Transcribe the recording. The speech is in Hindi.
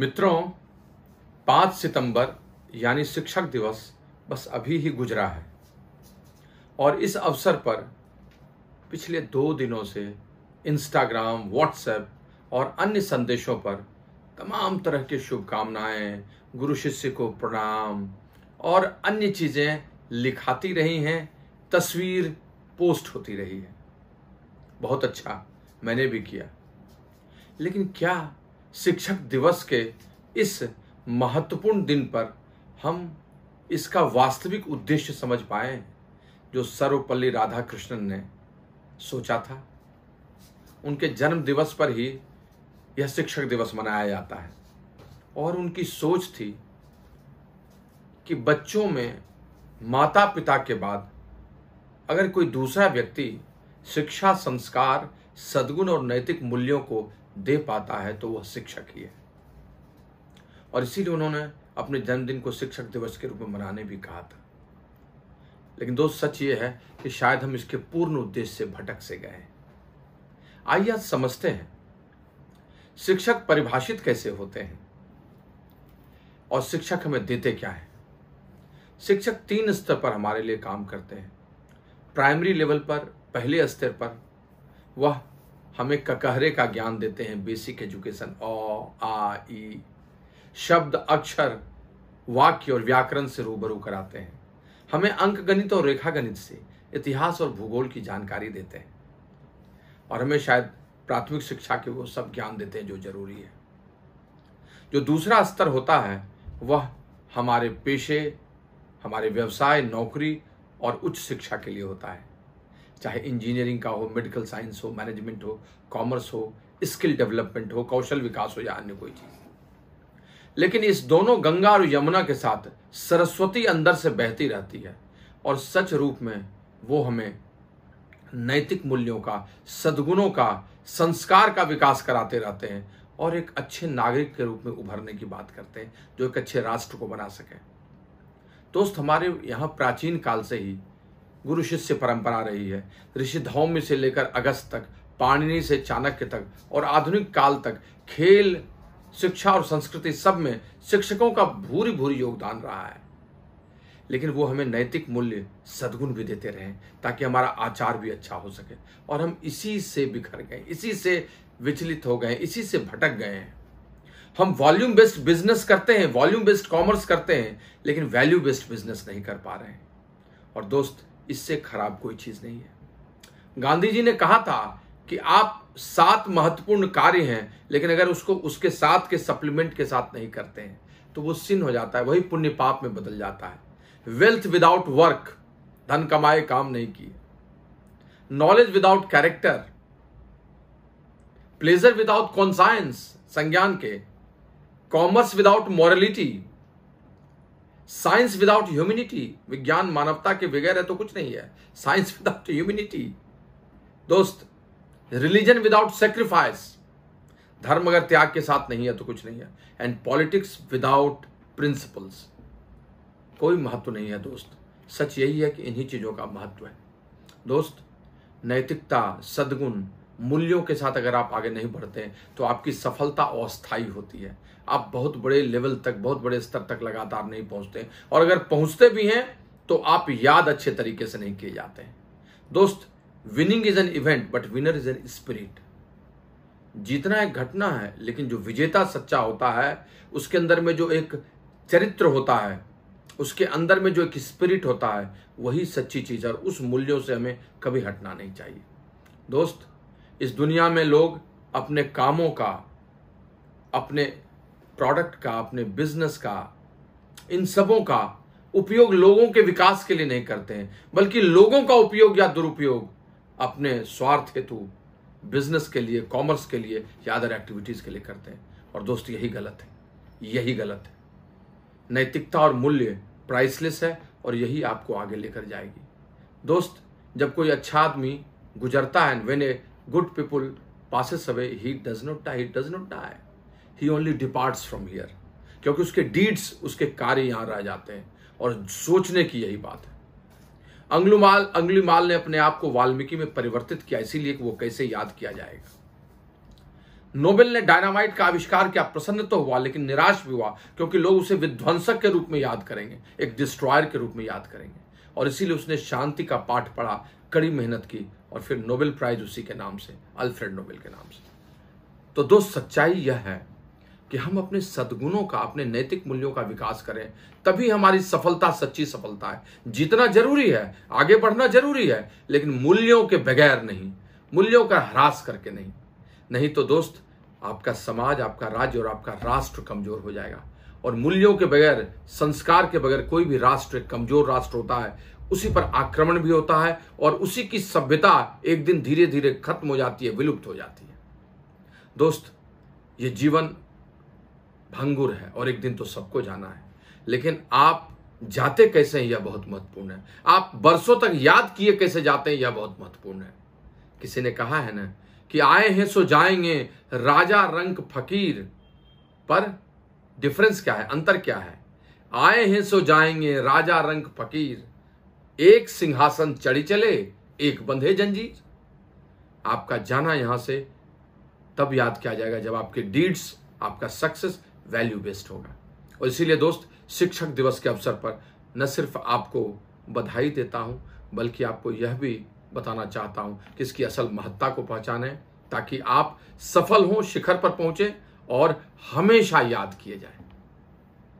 मित्रों, पाँच सितंबर, यानी शिक्षक दिवस, बस अभी ही गुजरा है। और इस अवसर पर पिछले दो दिनों से इंस्टाग्राम व्हाट्सएप और अन्य संदेशों पर तमाम तरह की शुभकामनाएँ, गुरु शिष्य को प्रणाम और अन्य चीज़ें लिखाती रही हैं, तस्वीर पोस्ट होती रही है। बहुत अच्छा मैंने भी किया। लेकिन क्या शिक्षक दिवस के इस महत्वपूर्ण दिन पर हम इसका वास्तविक उद्देश्य समझ पाए जो सर्वपल्ली राधाकृष्णन ने सोचा था। उनके जन्म दिवस पर ही यह शिक्षक दिवस मनाया जाता है। और उनकी सोच थी कि बच्चों में माता पिता के बाद अगर कोई दूसरा व्यक्ति शिक्षा, संस्कार, सद्गुण और नैतिक मूल्यों को दे पाता है तो वह शिक्षक ही है। और इसीलिए उन्होंने अपने जन्मदिन को शिक्षक दिवस के रूप में मनाने भी कहा था। लेकिन दोस्त सच ये है कि शायद हम इसके पूर्ण उद्देश्य से भटक से गए आइए आज समझते हैं, शिक्षक परिभाषित कैसे होते हैं और शिक्षक हमें देते क्या है। शिक्षक तीन स्तर पर हमारे लिए काम करते हैं। प्राइमरी लेवल पर, पहले स्तर पर, वह हमें ककहरे का ज्ञान देते हैं बेसिक एजुकेशन अ, आ, ई, शब्द, अक्षर, वाक्य और व्याकरण से रूबरू कराते हैं। हमें अंक गणित और रेखा गणित से इतिहास और भूगोल की जानकारी देते हैं। और हमें शायद प्राथमिक शिक्षा के वो सब ज्ञान देते हैं जो ज़रूरी है। जो दूसरा स्तर होता है, वह हमारे पेशे, हमारे व्यवसाय, नौकरी और उच्च शिक्षा के लिए होता है। चाहे इंजीनियरिंग का हो मेडिकल साइंस हो मैनेजमेंट हो कॉमर्स हो स्किल डेवलपमेंट हो, कौशल विकास हो या अन्य कोई चीज़। लेकिन इस दोनों गंगा और यमुना के साथ सरस्वती अंदर से बहती रहती है और सच रूप में वो हमें नैतिक मूल्यों का, सद्गुणों का, संस्कार का विकास कराते रहते हैं और एक अच्छे नागरिक के रूप में उभरने की बात करते हैं, जो एक अच्छे राष्ट्र को बना सके। दोस्त, हमारे यहाँ प्राचीन काल से ही गुरु शिष्य परंपरा रही है। ऋषि धौम्य से लेकर अगस्त तक, पाणिनि से चाणक्य तक और आधुनिक काल तक खेल, शिक्षा और संस्कृति सब में शिक्षकों का भूरी भूरी योगदान रहा है। लेकिन वो हमें नैतिक मूल्य, सद्गुण भी देते रहे, ताकि हमारा आचार भी अच्छा हो सके। और हम इसी से बिखर गए, इसी से विचलित हो गए, इसी से भटक गए हैं। हम वॉल्यूम बेस्ड बिज़नेस करते हैं वॉल्यूम बेस्ड कॉमर्स करते हैं, लेकिन वैल्यू बेस्ड बिज़नेस नहीं कर पा रहे हैं। और दोस्त इससे खराब कोई चीज़ नहीं है। गांधी जी ने कहा था कि आप सात महत्वपूर्ण कार्य हैं, लेकिन अगर उसको, उसके साथ के सप्लीमेंट के साथ नहीं करते हैं तो वो सिन हो जाता है, वही पुण्य पाप में बदल जाता है। वेल्थ विदाउट वर्क धन कमाए काम नहीं किए। Knowledge without character pleasure without conscience संज्ञान के। Commerce without morality science without humanity विज्ञान मानवता के बगैर है तो कुछ नहीं है। साइंस विदाउट ह्यूमिनिटी दोस्त रिलीजन विदाउट सेक्रीफाइस धर्म अगर त्याग के साथ नहीं है तो कुछ नहीं है। एंड पॉलिटिक्स विदाउट प्रिंसिपल्स कोई महत्व नहीं है दोस्त। सच यही है कि इन्हीं चीज़ों का महत्व है। दोस्त, नैतिकता, सदगुण मूल्यों के साथ अगर आप आगे नहीं बढ़ते हैं तो आपकी सफलता अस्थायी होती है। आप बहुत बड़े लेवल तक, बहुत बड़े स्तर तक लगातार नहीं पहुँचते और अगर पहुँचते भी हैं तो आप याद अच्छे तरीके से नहीं किए जाते हैं। दोस्त winning is an event but winner is an spirit जीतना एक घटना है, लेकिन जो विजेता सच्चा होता है, उसके अंदर में जो एक चरित्र होता है, उसके अंदर में जो एक स्पिरिट होता है, वही सच्ची चीज़ है, और उस मूल्यों से हमें कभी हटना नहीं चाहिए। दोस्त इस दुनिया में लोग अपने कामों का, अपने प्रोडक्ट का, अपने बिज़नेस का, इन सबों का उपयोग लोगों के विकास के लिए नहीं करते हैं, बल्कि लोगों का उपयोग या दुरुपयोग अपने स्वार्थ हेतु बिज़नेस के लिए कॉमर्स के लिए या अदर एक्टिविटीज़ के लिए करते हैं। और दोस्त, यही गलत है। यही गलत है। नैतिकता और मूल्य प्राइसलेस है और यही आपको आगे लेकर जाएगी। दोस्त, जब कोई अच्छा आदमी गुजरता है when a good people passes away he does not die he does not die he only departs from here क्योंकि उसके डीड्स उसके कार्य यहाँ रह जाते हैं। और सोचने की यही बात है। अंगुलमाल अंगुलीमाल ने अपने आप को वाल्मीकि में परिवर्तित किया। इसीलिए वो कैसे याद किया जाएगा। नोबेल ने डायनामाइट का आविष्कार किया। प्रसन्न तो हुआ, लेकिन निराश भी हुआ। क्योंकि लोग उसे विध्वंसक के रूप में याद करेंगे। एक डिस्ट्रॉयर के रूप में याद करेंगे। और इसीलिए उसने शांति का पाठ पढ़ा, कड़ी मेहनत की और फिर नोबेल प्राइज उसी के नाम से, अल्फ्रेड नोबेल के नाम से। तो दोस्त, सच्चाई यह है कि हम अपने सद्गुणों का, अपने नैतिक मूल्यों का विकास करें, तभी हमारी सफलता सच्ची सफलता है। जीतना ज़रूरी है, आगे बढ़ना ज़रूरी है, लेकिन मूल्यों के बगैर नहीं, मूल्यों का ह्रास करके नहीं। नहीं तो दोस्त, आपका समाज, आपका राज्य और आपका राष्ट्र कमज़ोर हो जाएगा। और मूल्यों के बगैर, संस्कार के बगैर कोई भी राष्ट्र, कमज़ोर राष्ट्र होता है। उसी पर आक्रमण भी होता है और उसी की सभ्यता एक दिन धीरे धीरे खत्म हो जाती है, विलुप्त हो जाती है। दोस्त, ये जीवन भंगुर है और एक दिन तो सबको जाना है। लेकिन आप जाते कैसे हैं, यह बहुत महत्वपूर्ण है। आप बरसों तक याद किए कैसे जाते हैं, यह बहुत महत्वपूर्ण है। किसी ने कहा है ना कि आए हैं सो जाएँगे, राजा रंग फकीर पर डिफरेंस क्या है? अंतर क्या है? आए हैं सो जाएँगे, राजा रंग फकीर। एक सिंहासन चढ़ी चले, एक बंधे जंजीर। आपका जाना यहाँ से, तब याद किया जाएगा जब आपके डीड्स आपका सक्सेस वैल्यू बेस्ड होगा। और इसीलिए दोस्त, शिक्षक दिवस के अवसर पर न सिर्फ़ आपको बधाई देता हूँ, बल्कि आपको यह भी बताना चाहता हूँ कि इसकी असल महत्ता को पहचाने, ताकि आप सफल हों, शिखर पर पहुँचे और हमेशा याद किए जाएँ।